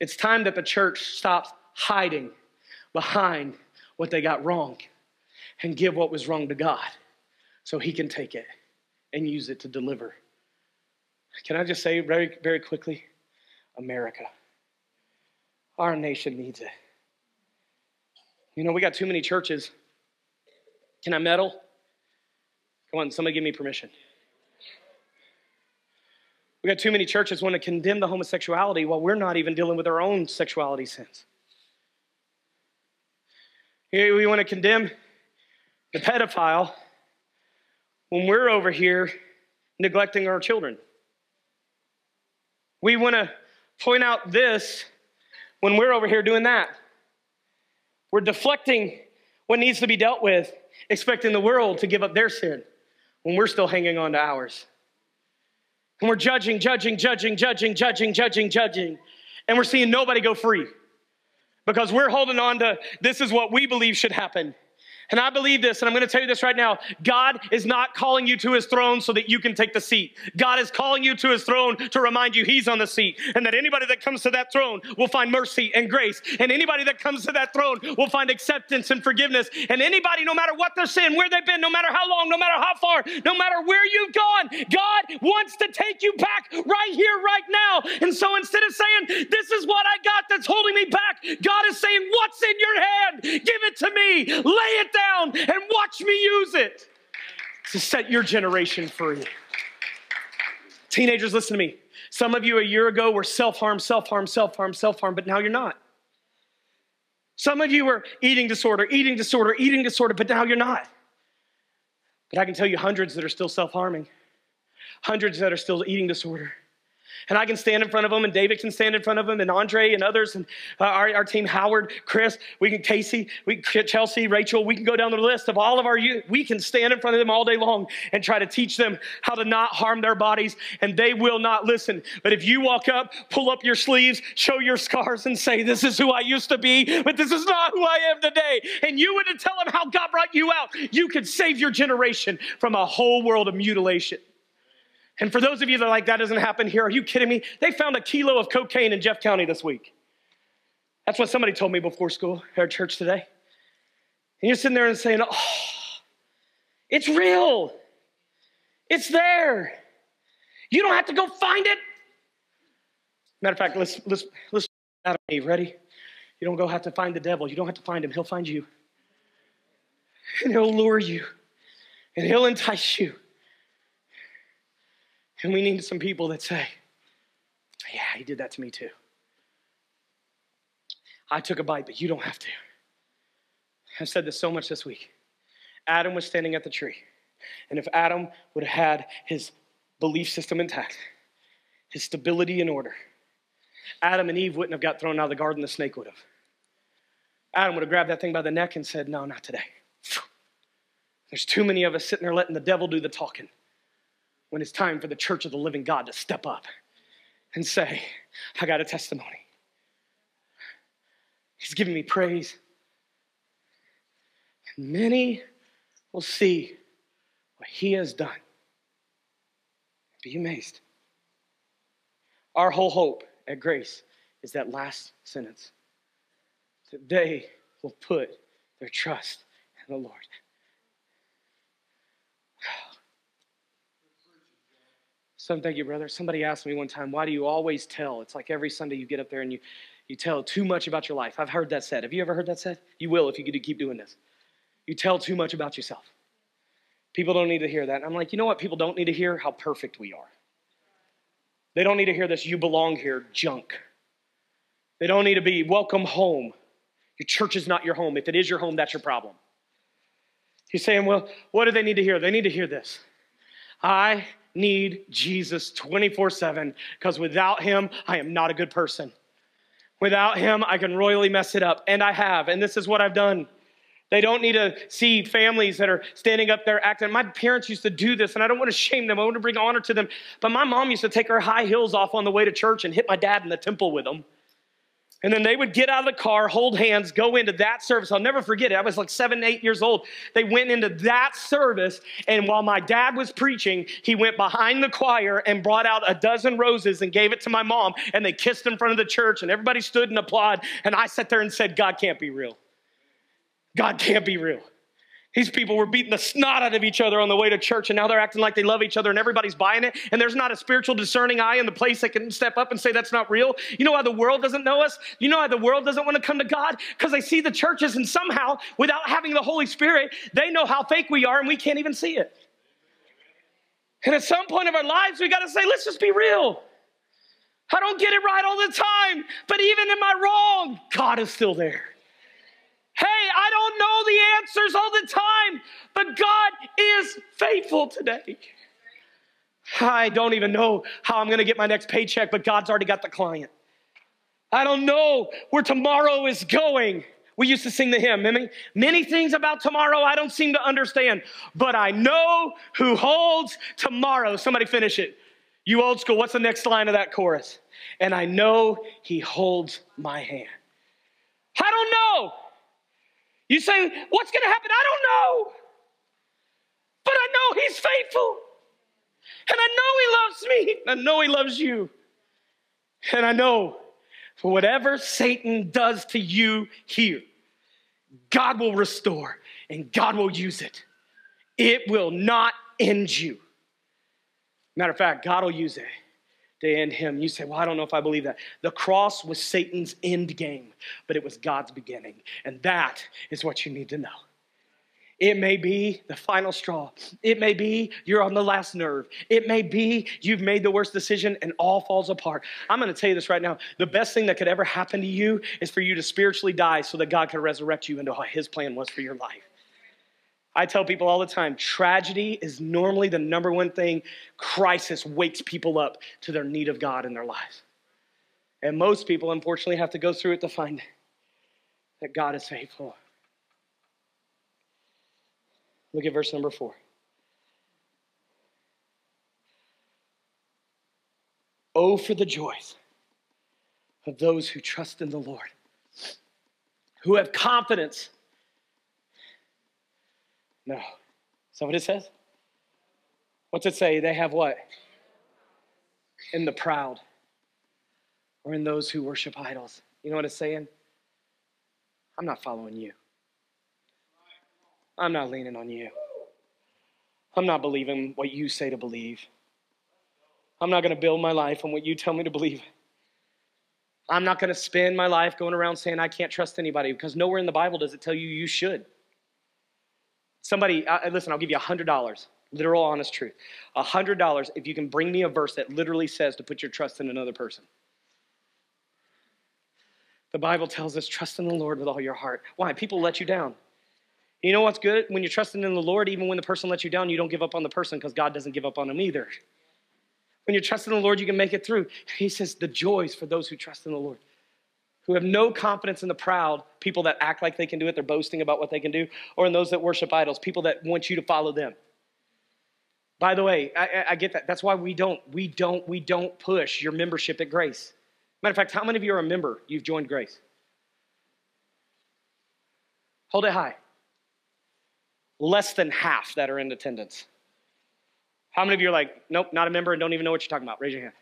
It's time that the church stops hiding behind what they got wrong and give what was wrong to God so He can take it and use it to deliver. Can I just say very, very quickly? America. Our nation needs it. You know, we got too many churches can I meddle? Come on, somebody give me permission. We got too many churches want to condemn the homosexuality while we're not even dealing with our own sexuality sins. Here we want to condemn the pedophile when we're over here neglecting our children. We want to point out this when we're over here doing that. We're deflecting what needs to be dealt with expecting the world to give up their sin when we're still hanging on to ours. And we're judging, judging, judging, judging, judging, judging, judging, and we're seeing nobody go free because we're holding on to this is what we believe should happen. And I believe this, and I'm going to tell you this right now. God is not calling you to his throne so that you can take the seat. God is calling you to his throne to remind you he's on the seat, and that anybody that comes to that throne will find mercy and grace. And anybody that comes to that throne will find acceptance and forgiveness. And anybody, no matter what their sin, where they've been, no matter how long, no matter how far, no matter where you've gone, God wants to take you back right here, right now. And so instead of saying, This is what I got that's holding me back, God is saying, What's in your hand? Give it to me. Lay it down and watch me use it to set your generation free. Teenagers, listen to me. Some of you a year ago were self harm, self harm, self harm, self harm, but now you're not. Some of you were eating disorder, eating disorder, eating disorder, but now you're not. But I can tell you hundreds that are still self harming, hundreds that are still eating disorder. And I can stand in front of them, and David can stand in front of them, and Andre and others, and uh, our, our team, Howard, Chris, we can, Casey, we, Chelsea, Rachel, we can go down the list of all of our youth. We can stand in front of them all day long and try to teach them how to not harm their bodies, and they will not listen. But if you walk up, pull up your sleeves, show your scars, and say, This is who I used to be, but this is not who I am today, and you were to tell them how God brought you out, you could save your generation from a whole world of mutilation. And for those of you that are like, that doesn't happen here, are you kidding me? They found a kilo of cocaine in Jeff County this week. That's what somebody told me before school at church today. And you're sitting there and saying, oh, it's real. It's there. You don't have to go find it. Matter of fact, let's let's let's and Eve. Ready? You don't go have to find the devil. You don't have to find him. He'll find you. And he'll lure you. And he'll entice you. And we need some people that say, Yeah, he did that to me too. I took a bite, but you don't have to. I've said this so much this week. Adam was standing at the tree. And if Adam would have had his belief system intact, his stability in order, Adam and Eve wouldn't have got thrown out of the garden, the snake would have. Adam would have grabbed that thing by the neck and said, No, not today. There's too many of us sitting there letting the devil do the talking when it's time for the church of the living God to step up and say, I got a testimony. He's giving me praise. And many will see what he has done. Be amazed. Our whole hope at grace is that last sentence that they will put their trust in the Lord. Some, thank you, brother. Somebody asked me one time, why do you always tell? It's like every Sunday you get up there and you, you tell too much about your life. I've heard that said. Have you ever heard that said? You will if you keep doing this. You tell too much about yourself. People don't need to hear that. I'm like, you know what? People don't need to hear how perfect we are. They don't need to hear this, you belong here junk. They don't need to be welcome home. Your church is not your home. If it is your home, that's your problem. You're saying, well, what do they need to hear? They need to hear this. I need Jesus 24 7 because without him, I am not a good person. Without him, I can royally mess it up. And I have. And this is what I've done. They don't need to see families that are standing up there acting. My parents used to do this, and I don't want to shame them. I want to bring honor to them. But my mom used to take her high heels off on the way to church and hit my dad in the temple with them. And then they would get out of the car, hold hands, go into that service. I'll never forget it. I was like seven, eight years old. They went into that service, and while my dad was preaching, he went behind the choir and brought out a dozen roses and gave it to my mom, and they kissed in front of the church, and everybody stood and applauded. And I sat there and said, God can't be real. God can't be real. These people were beating the snot out of each other on the way to church, and now they're acting like they love each other, and everybody's buying it. And there's not a spiritual discerning eye in the place that can step up and say that's not real. You know why the world doesn't know us? You know why the world doesn't want to come to God? Because they see the churches, and somehow, without having the Holy Spirit, they know how fake we are, and we can't even see it. And at some point of our lives, we got to say, let's just be real. I don't get it right all the time, but even am I wrong? God is still there. Hey, I don't know the answers all the time, but God is faithful today. I don't even know how I'm going to get my next paycheck, but God's already got the client. I don't know where tomorrow is going. We used to sing the hymn, many, many things about tomorrow I don't seem to understand, but I know who holds tomorrow. Somebody finish it. You old school, what's the next line of that chorus? And I know he holds my hand. I don't know. You say, What's going to happen? I don't know. But I know He's faithful. And I know He loves me. I know He loves you. And I know for whatever Satan does to you here, God will restore and God will use it. It will not end you. Matter of fact, God will use it to end him. You say, Well, I don't know if I believe that. The cross was Satan's end game, but it was God's beginning. And that is what you need to know. It may be the final straw. It may be you're on the last nerve. It may be you've made the worst decision and all falls apart. I'm going to tell you this right now. The best thing that could ever happen to you is for you to spiritually die so that God can resurrect you into what His plan was for your life. I tell people all the time tragedy is normally the number one thing crisis wakes people up to their need of God in their lives. And most people, unfortunately, have to go through it to find that God is faithful. Look at verse number four. Oh, for the joys of those who trust in the Lord, who have confidence. No. Is that what it says? What's it say? They have what? In the proud or in those who worship idols. You know what it's saying? I'm not following you. I'm not leaning on you. I'm not believing what you say to believe. I'm not going to build my life on what you tell me to believe. I'm not going to spend my life going around saying I can't trust anybody because nowhere in the Bible does it tell you you should. Somebody, uh, listen, I'll give you $100, literal, honest truth. $100 if you can bring me a verse that literally says to put your trust in another person. The Bible tells us trust in the Lord with all your heart. Why? People let you down. You know what's good? When you're trusting in the Lord, even when the person lets you down, you don't give up on the person because God doesn't give up on them either. When you're trusting in the Lord, you can make it through. He says, the joys for those who trust in the Lord, who have no confidence in the proud, people that act like they can do it, they're boasting about what they can do, or in those that worship idols, people that want you to follow them. By the way, I, I get that. That's why we don't, we don't, we don't push your membership at Grace. Matter of fact, how many of you are a member? You've joined Grace. Hold it high. Less than half that are in attendance. How many of you are like, nope, not a member and don't even know what you're talking about? Raise your hand.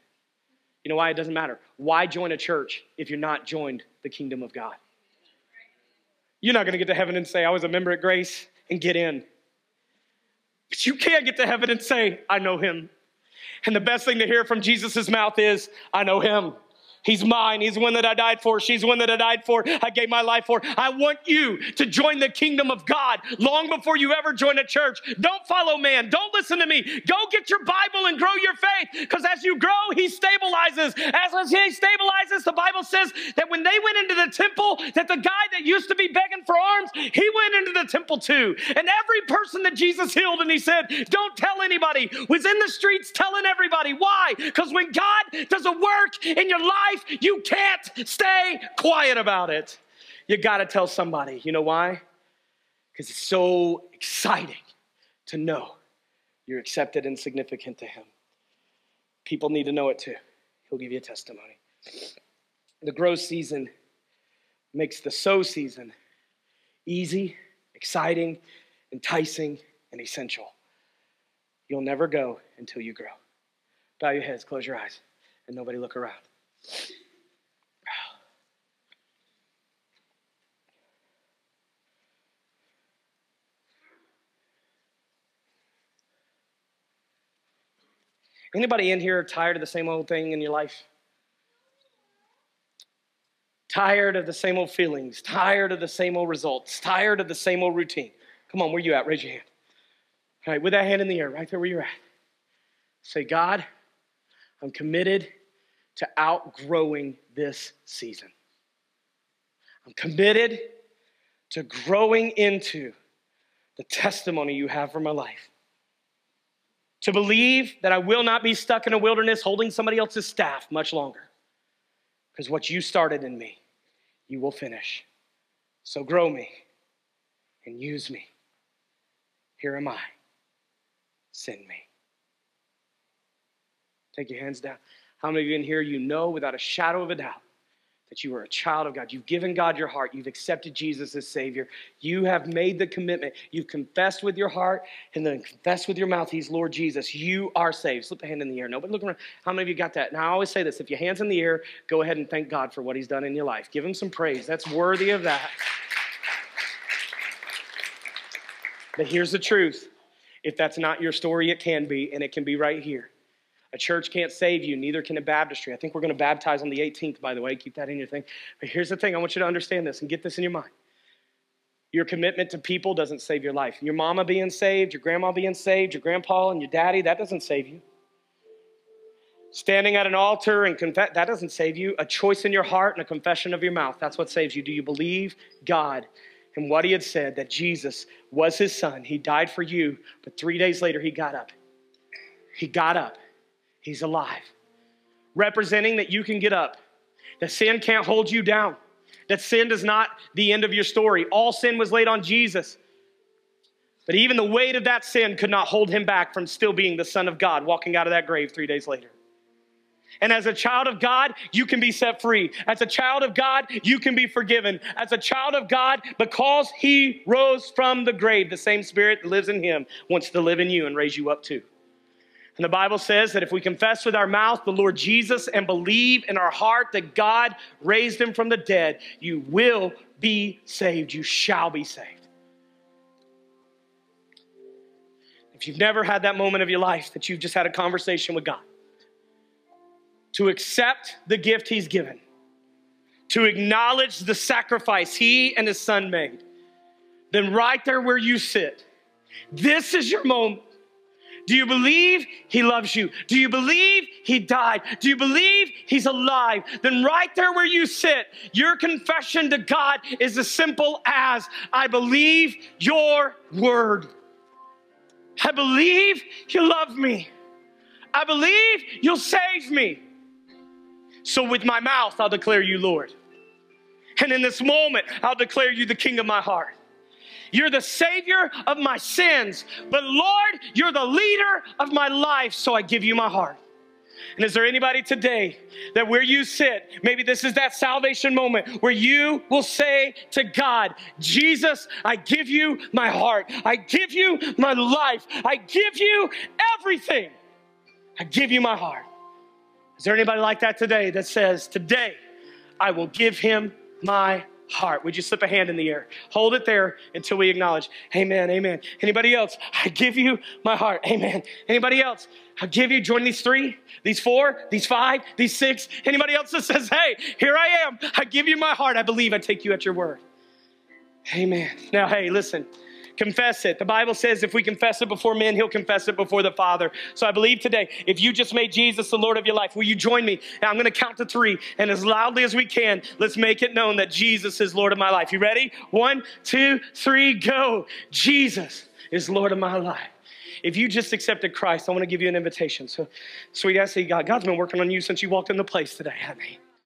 You know why? It doesn't matter. Why join a church if you're not joined the kingdom of God? You're not going to get to heaven and say, I was a member at Grace and get in. But you can't get to heaven and say, I know him. And the best thing to hear from Jesus' mouth is, I know him. He's mine. He's the one that I died for. She's one that I died for. I gave my life for. I want you to join the kingdom of God long before you ever join a church. Don't follow man. Don't listen to me. Go get your Bible and grow your faith because as you grow, he stabilizes. As he stabilizes, the Bible says that when they went into the temple, that the guy that used to be begging for arms, he went into the temple too. And every person that Jesus healed and he said, don't tell anybody, was in the streets telling everybody. Why? Because when God does a work in your life, life, you can't stay quiet about it. You got to tell somebody. You know why? Because it's so exciting to know you're accepted and significant to Him. People need to know it too. He'll give you a testimony. The grow season makes the sow season easy, exciting, enticing, and essential. You'll never go until you grow. Bow your heads, close your eyes, and nobody look around. Anybody in here tired of the same old thing in your life? Tired of the same old feelings, tired of the same old results, tired of the same old routine. Come on, where you at? Raise your hand. All right, with that hand in the air, right there where you're at. Say, God, I'm committed to outgrowing this season. I'm committed to growing into the testimony you have for my life. To believe that I will not be stuck in a wilderness holding somebody else's staff much longer. Because what you started in me, you will finish. So grow me and use me. Here am I. Send me. Take your hands down. How many of you in here, you know without a shadow of a doubt that you are a child of God? You've given God your heart. You've accepted Jesus as Savior. You have made the commitment. You've confessed with your heart and then confessed with your mouth, He's Lord Jesus. You are saved. Slip a hand in the air. Nobody look around. How many of you got that? Now, I always say this if your hand's in the air, go ahead and thank God for what He's done in your life. Give Him some praise. That's worthy of that. But here's the truth if that's not your story, it can be, and it can be right here. A church can't save you, neither can a baptistry. I think we're going to baptize on the 18th, by the way. Keep that in your thing. But here's the thing I want you to understand this and get this in your mind. Your commitment to people doesn't save your life. Your mama being saved, your grandma being saved, your grandpa and your daddy, that doesn't save you. Standing at an altar and confess, that doesn't save you. A choice in your heart and a confession of your mouth, that's what saves you. Do you believe God and what he had said that Jesus was his son. He died for you, but three days later, he got up. He got up. He's alive. Representing that you can get up, that sin can't hold you down, that sin is not the end of your story. All sin was laid on Jesus. But even the weight of that sin could not hold him back from still being the Son of God, walking out of that grave three days later. And as a child of God, you can be set free. As a child of God, you can be forgiven. As a child of God, because He rose from the grave, the same Spirit that lives in Him wants to live in you and raise you up too. And the Bible says that if we confess with our mouth the Lord Jesus and believe in our heart that God raised Him from the dead, you will be saved. You shall be saved. If you've never had that moment of your life that you've just had a conversation with God, to accept the gift he's given, to acknowledge the sacrifice he and his son made, then right there where you sit, this is your moment. Do you believe he loves you? Do you believe he died? Do you believe he's alive? Then, right there where you sit, your confession to God is as simple as I believe your word. I believe you love me. I believe you'll save me. So with my mouth, I'll declare you Lord. And in this moment, I'll declare you the King of my heart. You're the Savior of my sins, but Lord, you're the leader of my life, so I give you my heart. And is there anybody today that where you sit, maybe this is that salvation moment where you will say to God, Jesus, I give you my heart. I give you my life. I give you everything. I give you my heart. Is there anybody like that today that says, Today I will give him my heart? Would you slip a hand in the air? Hold it there until we acknowledge. Amen, amen. Anybody else? I give you my heart. Amen. Anybody else? I give you, join these three, these four, these five, these six. Anybody else that says, Hey, here I am. I give you my heart. I believe I take you at your word. Amen. Now, hey, listen. Confess it. The Bible says if we confess it before men, He'll confess it before the Father. So I believe today, if you just made Jesus the Lord of your life, will you join me? And I'm going to count to three, and as loudly as we can, let's make it known that Jesus is Lord of my life. You ready? One, two, three, go. Jesus is Lord of my life. If you just accepted Christ, I want to give you an invitation. So, sweet, I say, God, God's been working on you since you walked in the place today, hasn't He?